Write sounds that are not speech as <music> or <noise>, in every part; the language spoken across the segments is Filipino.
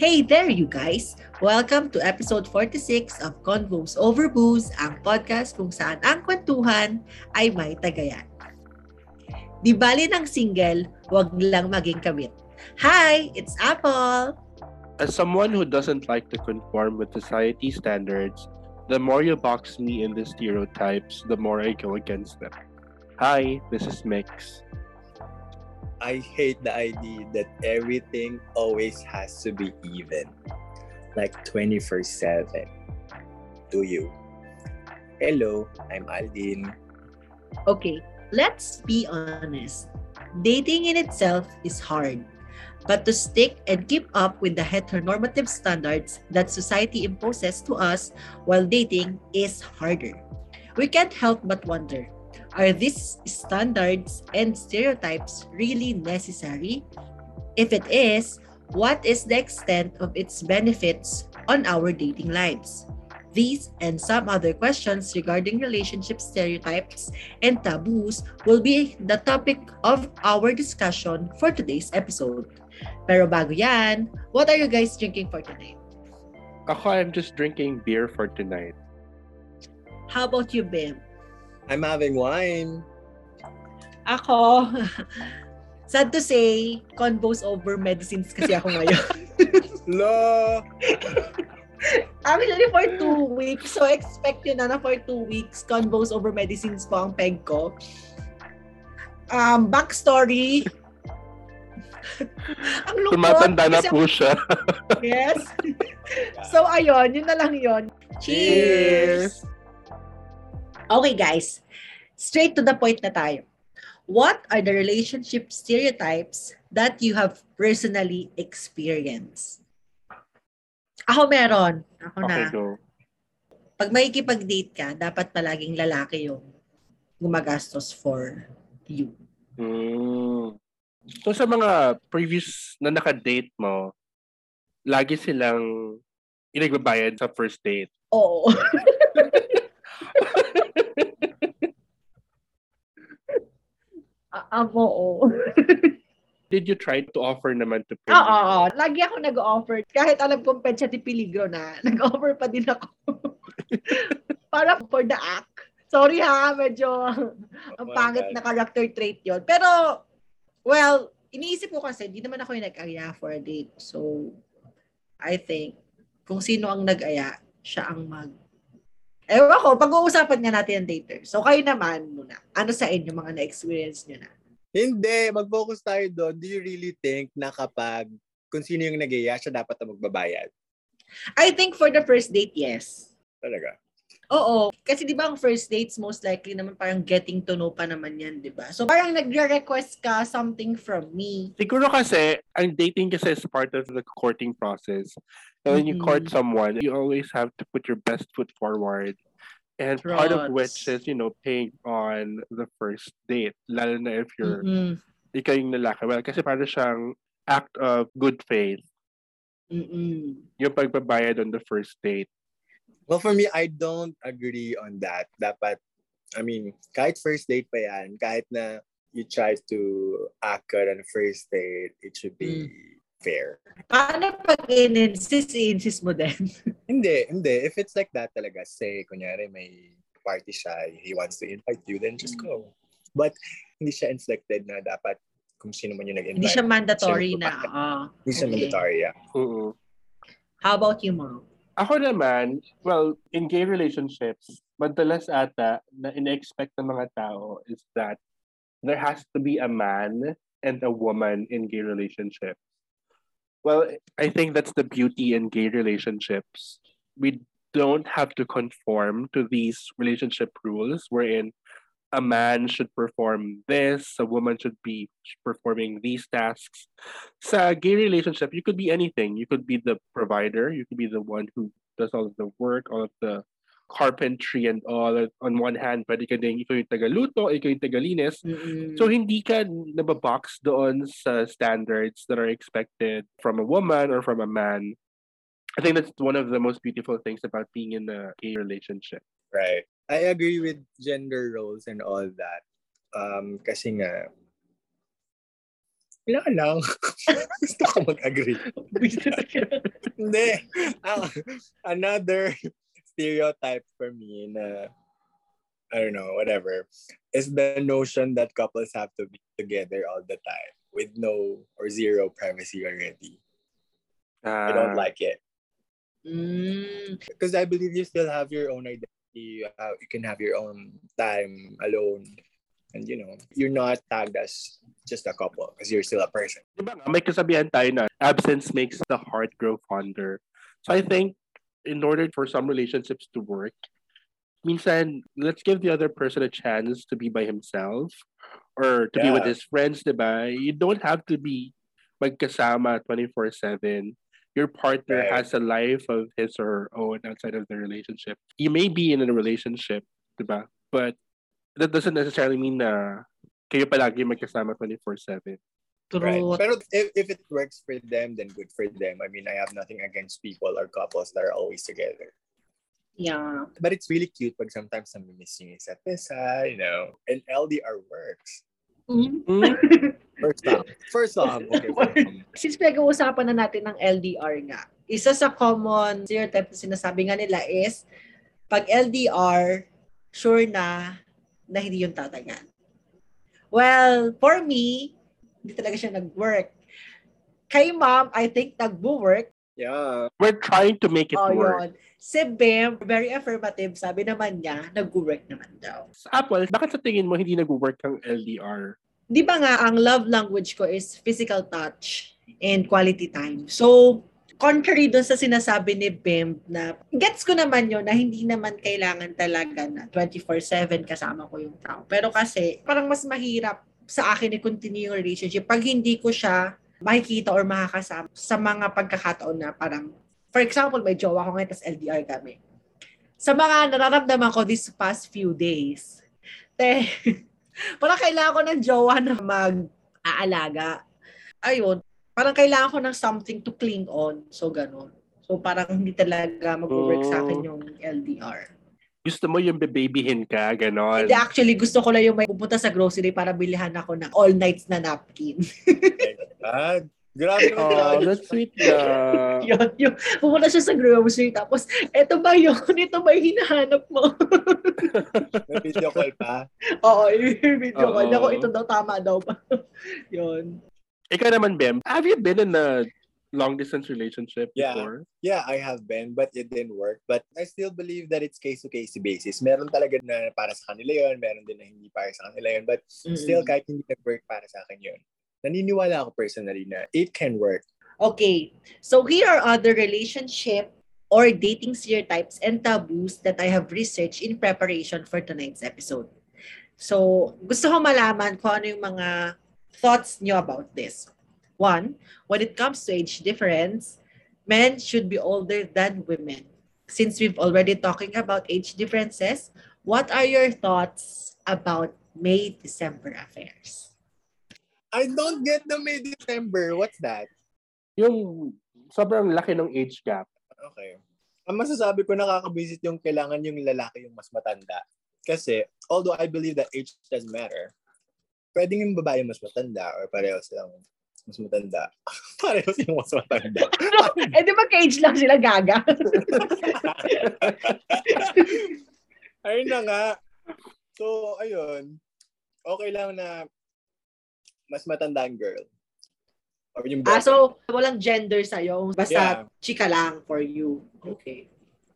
Hey there, you guys! Welcome to episode 46 of Convos Over Booze, ang podcast kung saan ang kwentuhan ay may tagayan. Di bali ng single, wag lang maging kabit. Hi, it's Apple! As someone who doesn't like to conform with society standards, the more you box me in the stereotypes, the more I go against them. Hi, this is Mix. I hate the idea that everything always has to be even. Like 24 7. Do you? Hello, I'm Aldin. Okay, let's be honest. Dating in itself is hard. But to stick and keep up with the heteronormative standards that society imposes to us while dating is harder. We can't help but wonder are these standards and stereotypes really necessary? If it is, what is the extent of its benefits on our dating lives? These and some other questions regarding relationship stereotypes and taboos will be the topic of our discussion for today's episode. Pero bago yan, what are you guys drinking for tonight? Ako, I'm just drinking beer for tonight. How about you, Bim? I'm having wine. Ako, <laughs> sad to say, convos over medicines kasi ako ngayon. <laughs> Lo! <laughs> Actually, for two weeks. So, expect yun na na for two weeks, convos over medicines po ang peg ko. Um, backstory. ang lungkot. Tumatanda na po siya. Yes. so, ayun. Yun na lang yun. Cheers! Okay, guys. Straight to the point na tayo. What are the relationship stereotypes that you have personally experienced? Ako meron. Ako Okay, na. go. Pag makikipag-date ka, dapat palaging lalaki yung gumagastos for you. Mm. So sa mga previous na naka-date mo, lagi silang inagbabayad sa first date. Oo. <laughs> Ah, oo. <laughs> Did you try to offer naman to pay? Oo, oo. Lagi ako nag-offer. Kahit alam kong pensya ti peligro na, <laughs> nag-offer pa din ako. <laughs> Para for the act. Sorry ha, medyo ang my pangit God. na character trait yon. Pero, well, iniisip ko kasi, di naman ako yung nag-aya for a date. So, I think, kung sino ang nag-aya, siya ang mag... Ewan ko, pag-uusapan nga natin ang dater. So, kayo naman muna. Ano sa inyo, mga na-experience nyo na? Hindi, mag-focus tayo doon. Do you really think na kapag kung sino yung nag siya dapat na magbabayad? I think for the first date, yes. Talaga? Oo. Kasi di ba ang first dates, most likely naman parang getting to know pa naman yan, di ba? So parang nagre-request ka something from me. Siguro kasi, ang dating kasi is part of the courting process. And when you court Mhm. someone, you always have to put your best foot forward. And part of which is, you know, paying on the first date. Lalo na if you're, Mm-mm. ikaw yung lalaki. Well, kasi para siyang act of good faith. Mm-mm. Yung pagbabayad on the first date. Well, for me, I don't agree on that. Dapat, I mean, kahit first date pa yan, kahit na you try to act good on the first date, it should be mm. Fair. Paano pag in-insist, i-insist mo din? <laughs> Hindi, hindi. If it's like that talaga, say, kunyari may party siya, he wants to invite you, then just go. But hindi siya inflected na dapat kung sino man yung nag-invite. Hindi siya mandatory na. ah. Hindi siya Okay. mandatory, yeah. Oo. How about you, mom? Ako naman, well, in gay relationships, madalas ata na in-expect ng mga tao is that there has to be a man and a woman in gay relationships. Well, I think that's the beauty in gay relationships. We don't have to conform to these relationship rules wherein a man should perform this, a woman should be performing these tasks. Sa gay relationship, you could be anything. You could be the provider, you could be the one who does all of the work, all of the carpentry and all. On one hand, pwede ka din, ikaw yung tagaluto, ikaw yung tagalinis. Mm-mm. So hindi ka nababox doon sa standards that are expected from a woman or from a man. I think that's one of the most beautiful things about being in a gay relationship. Right. I agree with gender roles and all that. Um, kasi nga, Wala lang. <laughs> Gusto ko mag-agree. <laughs> Hindi. Ah, another stereotype for me na I don't know, whatever, is the notion that couples have to be together all the time with no or zero privacy already. I don't Ah, like it. Mm, Because I believe you still have your own identity. You, have, you can have your own time alone. And you know, you're not tagged as just a couple because you're still a person. Di ba nga, may kasabihan tayo na absence makes the heart grow fonder. So I think in order for some relationships to work, minsan, let's give the other person a chance to be by himself or to be with his friends, di ba? You don't have to be magkasama 24-7. Your partner Right. has a life of his or her own outside of the relationship. You may be in a relationship, di ba? But that doesn't necessarily mean na kayo palagi magkasama 24-7. Right. Pero if, if it works for them, then good for them. I mean, I have nothing against people or couples that are always together. Yeah. But it's really cute pag sometimes namimiss yung isa't isa, you know. And LDR works. Mm. Mm. <laughs> First off. First off. Okay, first off. Since pinag-uusapan na natin ng LDR nga, isa sa common stereotype na sinasabi nga nila is, pag LDR, sure na na hindi yung tatagan. Well, for me, hindi talaga siya nag-work. Kay mom, I think nag-work. Yeah. We're trying to make it Oh, work. yun. Si Bem, very affirmative. Sabi naman niya, nag-work naman daw. Sa Apple, bakit sa tingin mo hindi nag-work ang LDR? Di ba nga, ang love language ko is physical touch and quality time. So, contrary dun sa sinasabi ni Bim na gets ko naman yun na hindi naman kailangan talaga na 24-7 kasama ko yung tao. Pero kasi, parang mas mahirap sa akin i-continue yung relationship pag hindi ko siya makikita or makakasama sa mga pagkakataon na parang, for example, may jowa ko ngayon, tas LDR kami. Sa mga nararamdaman ko these past few days, te, <laughs> parang kailangan ko ng jowa na mag-aalaga. Ayun, parang kailangan ko ng something to cling on. So, ganun. So, parang hindi talaga mag-work sa akin Oh. yung LDR. Gusto mo yung bebabyhin ka, ganon. Hindi, actually, gusto ko lang yung may pupunta sa grocery para bilihan ako ng all nights na napkin. Ah, grabe Oh, that's sweet na. <laughs> yun, yung pumunta siya sa grocery, tapos, eto ba yun? Ito ba yung hinahanap mo? May video call pa. <laughs> Oo, video. Oo. Ako, ito daw, tama daw pa. <laughs> yun. Ikaw naman, Bem, have you been in a long-distance relationship Yeah. before? Yeah, I have been, but it didn't work. But I still believe that it's case-to-case basis. Meron talaga na para sa kanila yun, meron din na hindi para sa kanila yun. But still, Mm-mm. kahit hindi nag-work para sa akin yun, naniniwala ako personally na it can work. Okay, so here are other relationship or dating stereotypes and taboos that I have researched in preparation for tonight's episode. So, gusto ko malaman kung ano yung mga thoughts nyo about this. One, when it comes to age difference, men should be older than women. Since we've already talking about age differences, what are your thoughts about May-December affairs? I don't get the May December. What's that? Yung sobrang laki ng age gap. Okay. Ang masasabi ko nakakabisit yung kailangan yung lalaki yung mas matanda. Kasi, although I believe that age doesn't matter, pwedeng yung babae mas matanda or pareho silang mas matanda. <laughs> pareho silang mas matanda. <laughs> eh, di ba age lang sila gaga? <laughs> ayun na nga. So, ayun. Okay lang na mas matanda ang girl. Or yung Ah, boy. so walang gender sa'yo. Basta Yeah. chika lang for you. Okay.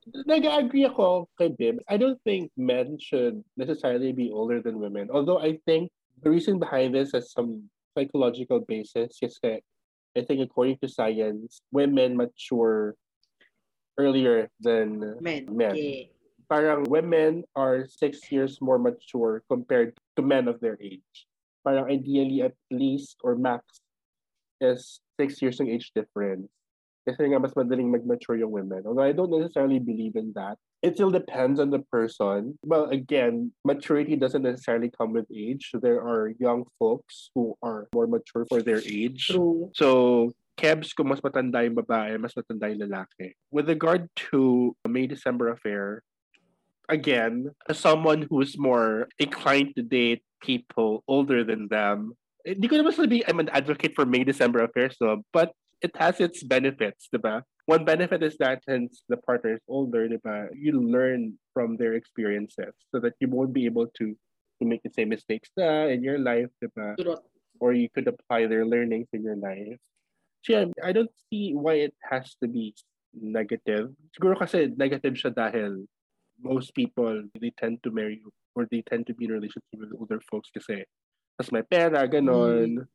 Nag-agree ako kay Bim. I don't think men should necessarily be older than women. Although I think the reason behind this has some psychological basis. Kasi I think according to science, women mature earlier than Men. Men. Okay. parang women are six years more mature compared to men of their age. Parang ideally at least or max is six years of age difference. Kasi nga mas madaling mag-mature yung women. Although I don't necessarily believe in that. It still depends on the person. Well, again, maturity doesn't necessarily come with age. So there are young folks who are more mature for their age. True. So, Kebs, kung mas matanda yung babae, mas matanda yung lalaki. With regard to May-December affair, again, as someone who's more inclined to date people older than them, eh, hindi ko naman sabi I'm an advocate for May December affairs no, but it has its benefits, di ba? One benefit is that since the partner is older, di ba, you learn from their experiences so that you won't be able to to make the same mistakes na in your life, di ba? Turot. Or you could apply their learnings in your life. So yeah, I don't see why it has to be negative. Siguro kasi negative siya dahil most people, they tend to marry or they tend to be in a relationship with older folks kasi mas may pera, ganon. Mm.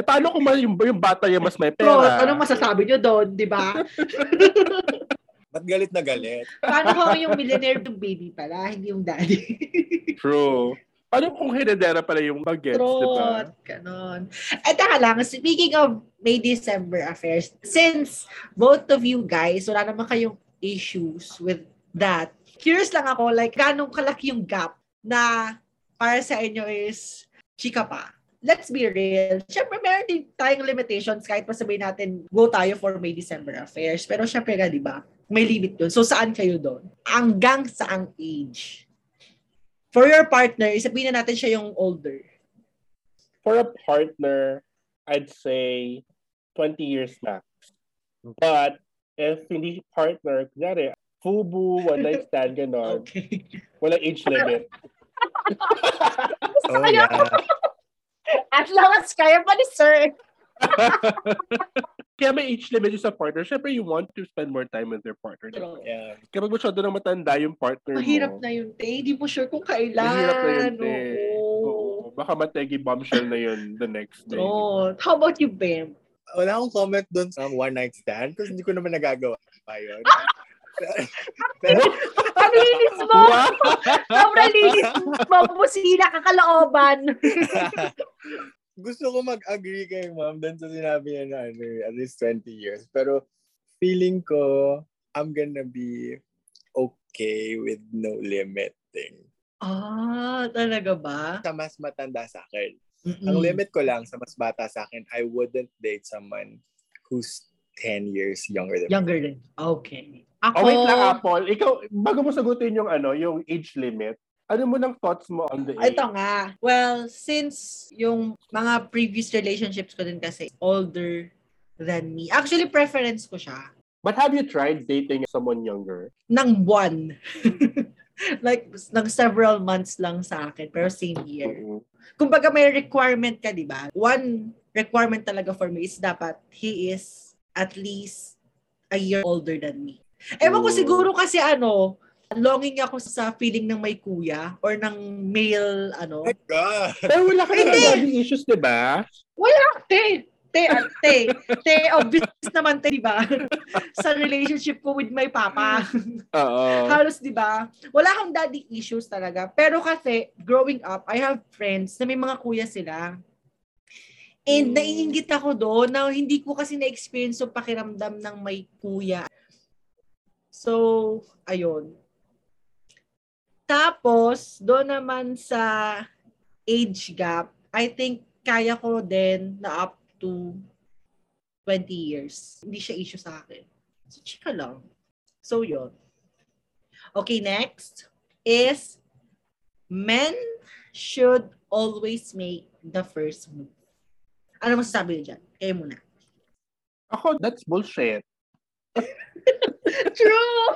Eh, paano kung yung, yung bata yung mas may Bro, pera? anong masasabi nyo doon, di ba? <laughs> Ba't galit na galit? Paano kung yung millionaire yung baby pala, hindi yung daddy? True. Paano kung heredera pala yung bagets, di ba? Trot, ganon. Eh, taka lang, speaking of May December affairs, since both of you guys, wala naman kayong issues with that, curious lang ako, like, ganong kalaki yung gap na para sa inyo is chika pa. Let's be real. Siyempre, meron din tayong limitations kahit pa sabihin natin, go tayo for May December affairs. Pero syempre nga, di ba? May limit yun. So, saan kayo doon? Hanggang saang age? For your partner, sabihin na natin siya yung older. For a partner, I'd say 20 years max. But if hindi partner, kunyari, fubu, one night stand, ganon, <laughs> Okay. wala age limit. <laughs> Oh, yeah. At lakas kaya pa ni sir. <laughs> Kaya may age limit sa partner. Siyempre, you want to spend more time with your partner. True. Yeah. Kapag masyado na matanda yung partner Mahirap mo, na yun, te. Hindi mo sure kung kailan. mahirap na yun, te. Oo. Oo. Baka mategi bombshell na yun the next day. True. How about you, Bem? Wala akong comment doon sa one night stand kasi hindi ko naman nagagawa pa yun. <laughs> Pero, Ang linis mo! Wow! <laughs> Sobrang linis mo! Busina ka kalooban. <laughs> gusto ko mag-agree kay ma'am doon sa sinabi niya na ano, at least 20 years. Pero feeling ko, I'm gonna be okay with no limit thing. Ah, talaga ba? Sa mas matanda sa akin. Mm-mm. Ang limit ko lang sa mas bata sa akin, I wouldn't date someone who's 10 years younger than me. Younger than. Okay. Ako, Oh, wait lang, Apple. Ikaw, bago mo sagutin yung ano, yung age limit, ano mo ng thoughts mo on the age? ito nga. Well, since yung mga previous relationships ko din kasi older than me. Actually, preference ko siya. But have you tried dating someone younger? Nang buwan. <laughs> like, nang several months lang sa akin, pero same year. Oo. Kumbaga may requirement ka, di ba? One requirement talaga for me is dapat he is at least a year older than me. Ewan ko siguro kasi ano, longing ako sa feeling ng may kuya or ng male, ano. Oh my God! Pero wala ka Hindi. naman daddy issues, di ba? Te, te, ah, te, te, obvious <laughs> naman, te, di ba? sa relationship ko with my papa. Oo. Halos, di ba? Wala akong daddy issues talaga. Pero kasi, growing up, I have friends na may mga kuya sila. And Mm. naiingit ako doon na hindi ko kasi na-experience yung pakiramdam ng may kuya. So, ayun. Tapos, doon naman sa age gap, I think kaya ko din na up to 20 years. Hindi siya issue sa akin. So, chika lang. So, yun. Okay, next is men should always make the first move. Ano masasabi niyo dyan? Kayo muna. Ako, that's bullshit. <laughs> True!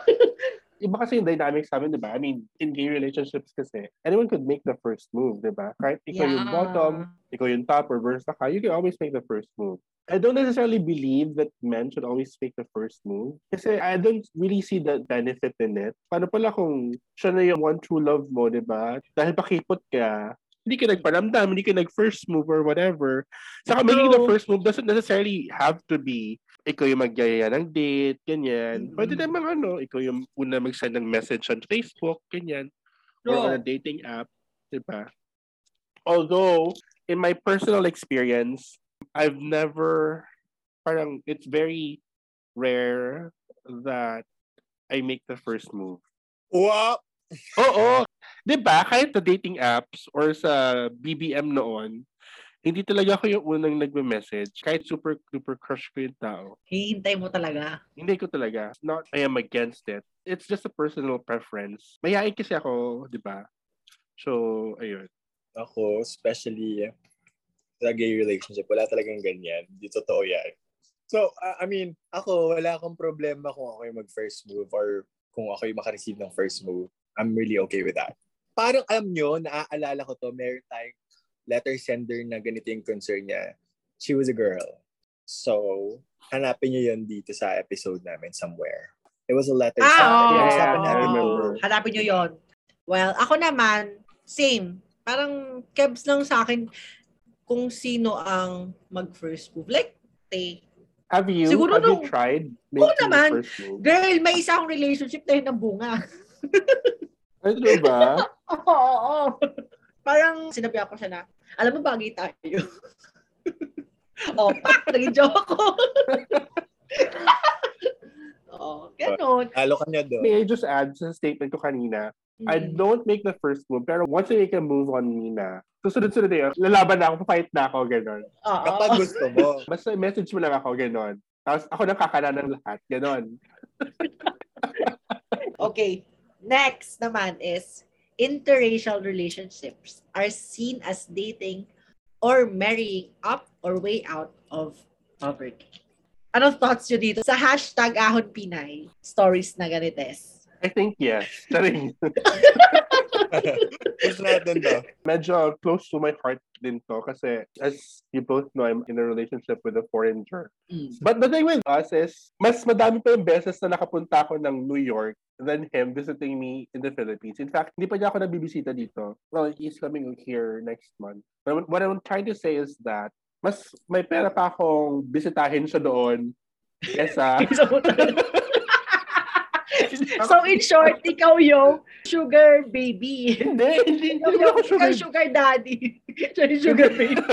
Iba kasi yung dynamics sa amin, di ba? I mean, in gay relationships kasi, anyone could make the first move, di ba? Kahit ikaw yung bottom, ikaw yung top, or versa ka, you can always make the first move. I don't necessarily believe that men should always make the first move. Kasi I don't really see the benefit in it. Paano pala kung siya na yung one true love mo, di ba? Dahil pakipot ka, hindi ka nagparamdam, hindi ka nag-first move or whatever. Saka making the first move doesn't necessarily have to be ikaw yung magyaya ng date, ganyan. Mm-mm. Pwede naman ano, ikaw yung una mag-send ng message on Facebook, ganyan. Or on a dating app, di ba? Although, in my personal experience, I've never, parang it's very rare that I make the first move. Wow! Oo. 'Di ba? Kahit sa dating apps or sa BBM noon, hindi talaga ako yung unang nagme-message. Kahit super super crush ko yung tao. Hihintay mo talaga. Hindi ko talaga. Not I am against it. It's just a personal preference. Mayayain kasi ako, 'di ba? So, ayun. Ako, especially sa gay relationship. Wala talagang ganyan. Hindi totoo yan. So, uh, I mean, ako, wala akong problema kung ako yung mag-first move or kung ako yung makareceive ng first move. I'm really okay with that. Parang alam nyo, naaalala ko to, meron tayong letter sender na ganito yung concern niya. She was a girl. So, hanapin nyo yun dito sa episode namin somewhere. It was a letter Ah, sender. oo. Pinag-usapan I namin remember. Hanapin nyo yon. Well, ako naman, same. Parang kebs lang sa akin kung sino ang mag-first move. Like, te, Have you, Siguro have nung- you tried Oo naman. the first move? girl, may isa akong relationship na yun ng bunga. Ano ba? <laughs> Oo, oo. Parang sinabi ako siya na, alam mo, bagay tayo. <laughs> oh, pak! Naging joke ako. <laughs> Oo, ganun. Halo ka niya doon. May I just add sa statement ko kanina, I Mm. don't make the first move, pero once I make a move on Nina, susunod-sunod na yun, lalaban na ako, fight na ako, gano'n. Oo. Kapag gusto mo. <laughs> Basta message mo lang ako, gano'n. Tapos ako nang kakala ng lahat, gano'n. Okay. Next naman is interracial relationships are seen as dating or marrying up or way out of poverty. Anong thoughts nyo dito sa hashtag Ahon Pinay stories na ganites? I think yes. Charing. Push natin to. Medyo close to my heart din to kasi as you both know, I'm in a relationship with a foreigner. Mm. But the thing with us is, mas madami pa yung beses na nakapunta ako ng New York than him visiting me in the Philippines. In fact, hindi pa niya ako nabibisita dito. Well, he's coming here next month. But what I'm trying to say is that mas may pera pa akong bisitahin siya doon kesa... <laughs> <laughs> so in short, ikaw yung sugar baby. hindi, hindi, Ikaw hindi yung sugar. sugar daddy. <laughs> Siya yung sugar baby.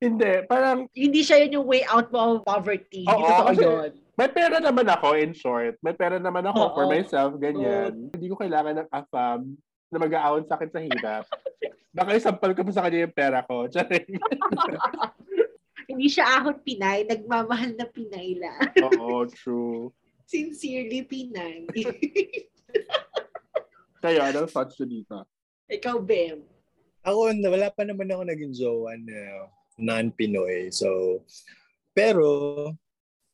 Hindi, parang Hindi siya yun yung way out mo of poverty. Oo, totoo kasi- yun. May pera naman ako, in short. May pera naman ako Oo. for myself, ganyan. Hindi ko kailangan ng AFAM na mag-aawon sa akin sa hirap. Baka isampal ko pa sa kanya yung pera ko. <laughs> Hindi siya ahon Pinay, nagmamahal na Pinay lang. Oo, true. Sincerely Pinay. <laughs> Kayo, anong thoughts nyo dito? Ikaw, Bem. Ako, na- wala pa naman ako naging jowa na non-Pinoy. So, pero,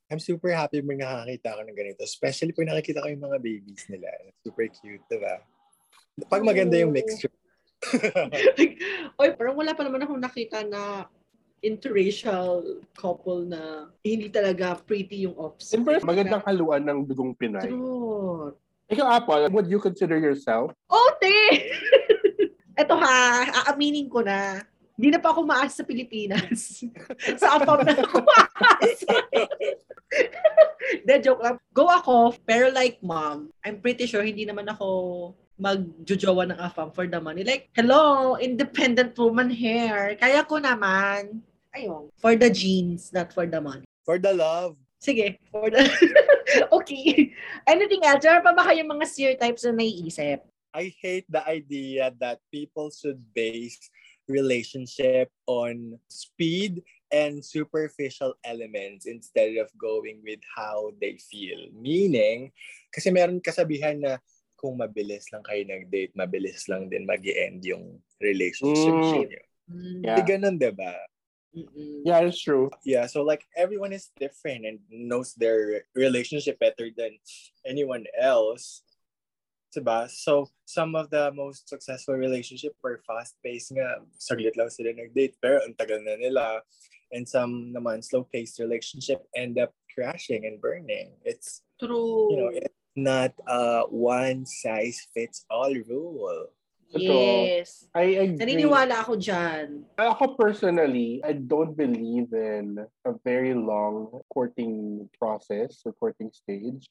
I'm super happy pag nakakita ako ng ganito. Especially pag nakikita ko yung mga babies nila. Super cute, diba? Pag maganda yung mixture. <laughs> Oy, parang wala pa naman akong nakita na interracial couple na hindi talaga pretty yung offspring. Magandang haluan ng dugong Pinay. True. Ikaw, Apple, would you consider yourself? Ote! <laughs> Eto ha, aaminin ko na. Hindi na pa ako maas sa Pilipinas. <laughs> sa apam na ako maas. De, joke lang. Go ako, pero like mom, I'm pretty sure hindi naman ako magjojowa ng afam for the money. Like, hello, independent woman here. Kaya ko naman. Ayun, for the genes, not for the money. For the love. Sige, for the... <laughs> okay. Anything else? Meron pa ba kayong mga stereotypes na naiisip? I hate the idea that people should base relationship on speed and superficial elements instead of going with how they feel. Meaning, kasi meron kasabihan na kung mabilis lang kayo nag-date, mabilis lang din mag end yung relationship Mm. niyo. Mm, Yeah. Hindi ganun, diba? mm-mm. Yeah, it's true. Yeah, so like everyone is different and knows their relationship better than anyone else. Diba? So, some of the most successful relationship were fast-paced nga. Saglit lang sila nag-date, pero ang tagal na nila. And some naman slow-paced relationship end up crashing and burning. It's, True. you know, it's not a one-size-fits-all rule. yes. I agree. Naniniwala ako dyan. Ako personally, I don't believe in a very long courting process or courting stage.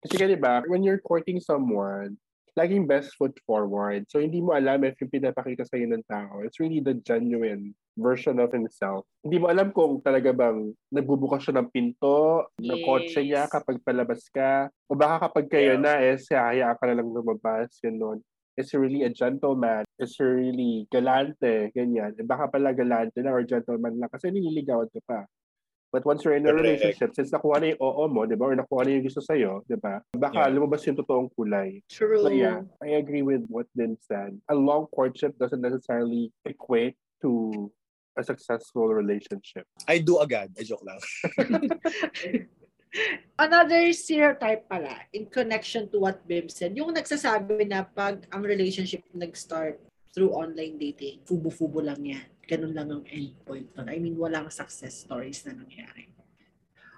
Kasi ka, di ba, when you're courting someone, laging best foot forward. So, hindi mo alam if yung pinapakita sa'yo ng tao, it's really the genuine version of himself. Hindi mo alam kung talaga bang nagbubukas siya ng pinto, ng Yes. kotse niya kapag palabas ka, o baka kapag kayo Yeah. na, eh, hayaan ka na lang lumabas, ganun. Is he really a gentleman? Is he really galante? Ganyan. Eh, baka pala galante lang or gentleman lang kasi nililigawan ka pa. But once you're in a Correct. relationship, since nakuha na yung oo mo, di ba? Or nakuha na yung gusto sa'yo, di ba? Baka Yeah. lumabas yung totoong kulay. True. But yeah, I agree with what Lynn said. A long courtship doesn't necessarily equate to a successful relationship. I do agad. Ay, joke lang. <laughs> Another stereotype pala in connection to what Bim said, yung nagsasabi na pag ang relationship nag-start through online dating, fubo-fubo lang yan. Ganun lang ang endpoint nun. I mean, walang success stories na nangyari.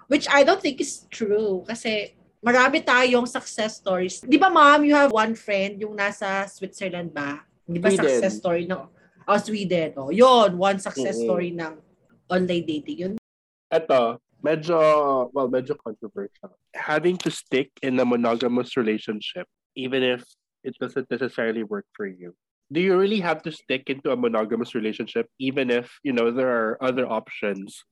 Which I don't think is true kasi marami tayong success stories. Di ba ma'am, you have one friend yung nasa Switzerland ba? Di ba Sweden. success story ng oh, Sweden. Oh, yun, one success Oo. story ng online dating. Yun Ito, medyo, well, medyo controversial. Having to stick in a monogamous relationship, even if it doesn't necessarily work for you. Do you really have to stick into a monogamous relationship, even if, you know, there are other options,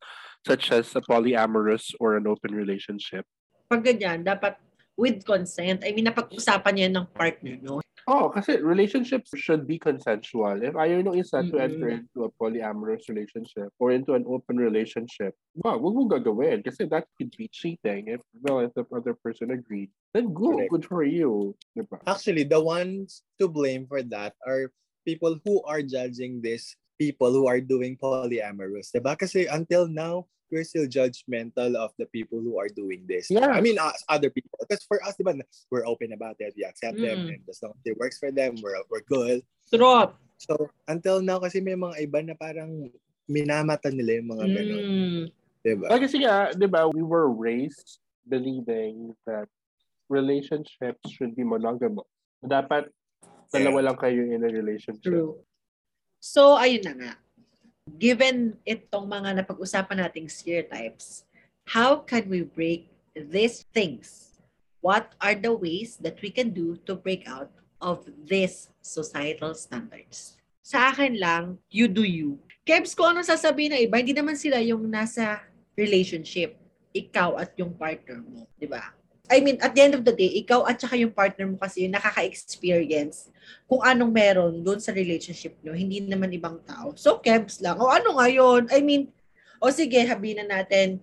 such as a polyamorous or an open relationship? pag ganyan, dapat with consent. I mean, napag-usapan niya ng partner, no? Oh, kasi relationships should be consensual. If ayaw nung isa to Mm-mm. enter into a polyamorous relationship or into an open relationship, wow, wag mo gagawin. Kasi that could be cheating. If, well, if the other person agreed, then go, Correct. good for you. Diba? Actually, the ones to blame for that are people who are judging this people who are doing polyamorous. Diba? Kasi until now, we're still judgmental of the people who are doing this. Yeah. I mean, us, other people. Because for us, diba, we're open about it. We accept them. Mm. And as long as it works for them, we're, we're good. Trot. So, until now, kasi may mga iba na parang minamata nila yung mga ganun. Mm. Diba? Like, kasi nga, di ba, we were raised believing that relationships should be monogamous. Dapat dalawa lang kayo in a relationship. True. So, ayun na nga. Given itong mga napag-usapan nating stereotypes, how can we break these things? What are the ways that we can do to break out of these societal standards? Sa akin lang, you do you. Kebs, kung anong sasabihin ng iba, hindi naman sila yung nasa relationship. Ikaw at yung partner mo, di ba? I mean, at the end of the day, ikaw at saka yung partner mo kasi yung nakaka-experience kung anong meron doon sa relationship nyo, hindi naman ibang tao. So, kebs lang. O ano nga yun? I mean, o sige, habihin na natin,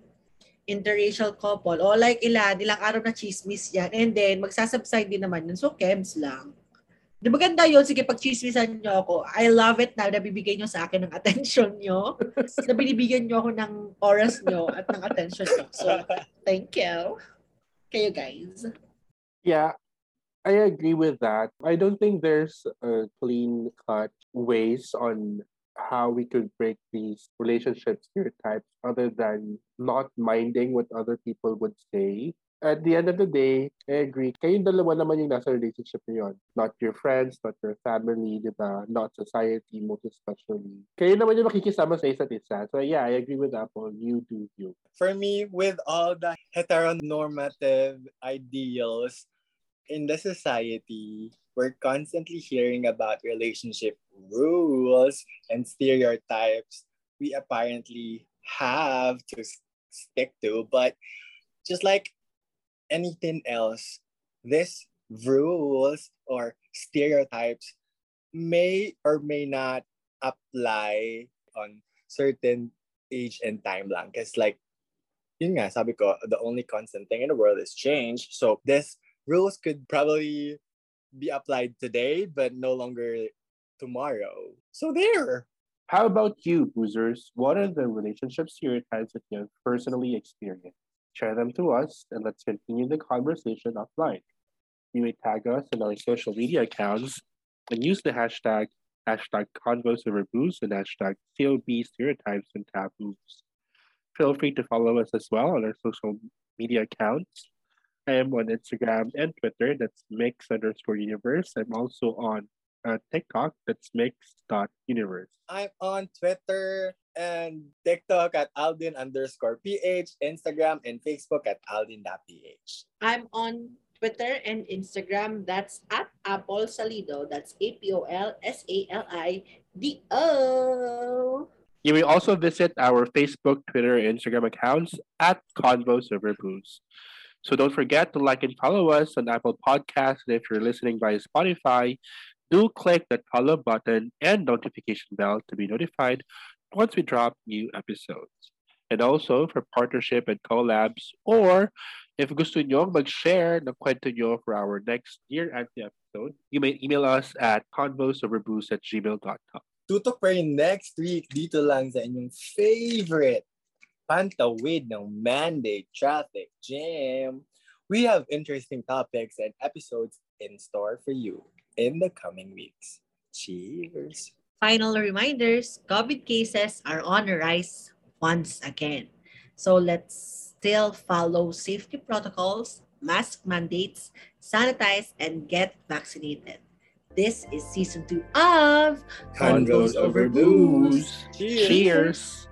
interracial couple. O like ilan, ilang araw na chismis yan. And then, magsasubside din naman yun. So, kebs lang. Di ba yun? Sige, pag chismisan nyo ako, I love it na nabibigay nyo sa akin ng attention nyo. <laughs> na binibigyan nyo ako ng oras nyo at ng attention nyo. So, thank you. Kayo guys. Yeah, I agree with that. I don't think there's a clean cut ways on how we could break these relationship stereotypes other than not minding what other people would say. At the end of the day, I agree. Kayong dalawa naman yung nasa relationship yun. Not your friends, not your family, di ba? Not society, most especially. Kayo naman yung makikisama sa isa't isa. So yeah, I agree with Apple. You do you. for me, with all the heteronormative ideals in the society, we're constantly hearing about relationship rules and stereotypes we apparently have to stick to. But just like anything else, these rules or stereotypes may or may not apply on certain age and time lang. Because like, yun nga, sabi ko, the only constant thing in the world is change. So this rules could probably be applied today, but no longer tomorrow. So there. How about you, boozers? What are the relationship stereotypes that you have personally experienced? Share them to us and let's continue the conversation offline. You may tag us in our social media accounts and use the hashtag hashtag convos over booze and hashtag COB stereotypes and taboos. Feel free to follow us as well on our social media accounts. I am on Instagram and Twitter, that's mix underscore universe. I'm also on uh, TikTok, that's mix.universe. I'm on Twitter and TikTok at Aldin underscore PH, Instagram and Facebook at Aldin.ph. I'm on Twitter and Instagram. That's at Apple Salido. That's A P O L S A L I D O. You may also visit our Facebook, Twitter, and Instagram accounts at Convo Over Booze. So don't forget to like and follow us on Apple Podcasts. And if you're listening via Spotify, do click that follow button and notification bell to be notified once we drop new episodes. And also for partnership and collabs or if gusto nyo mag-share ng kwento nyo for our next year anti episode, you may email us at convosoverbooze at gmail.com. Tutok pa rin next week dito lang sa inyong favorite pantawid ng Monday Traffic Jam. We have interesting topics and episodes in store for you in the coming weeks. Cheers! Final reminders, COVID cases are on the rise once again. So let's still follow safety protocols, mask mandates, sanitize, and get vaccinated. This is season two of Convos over booze. Cheers.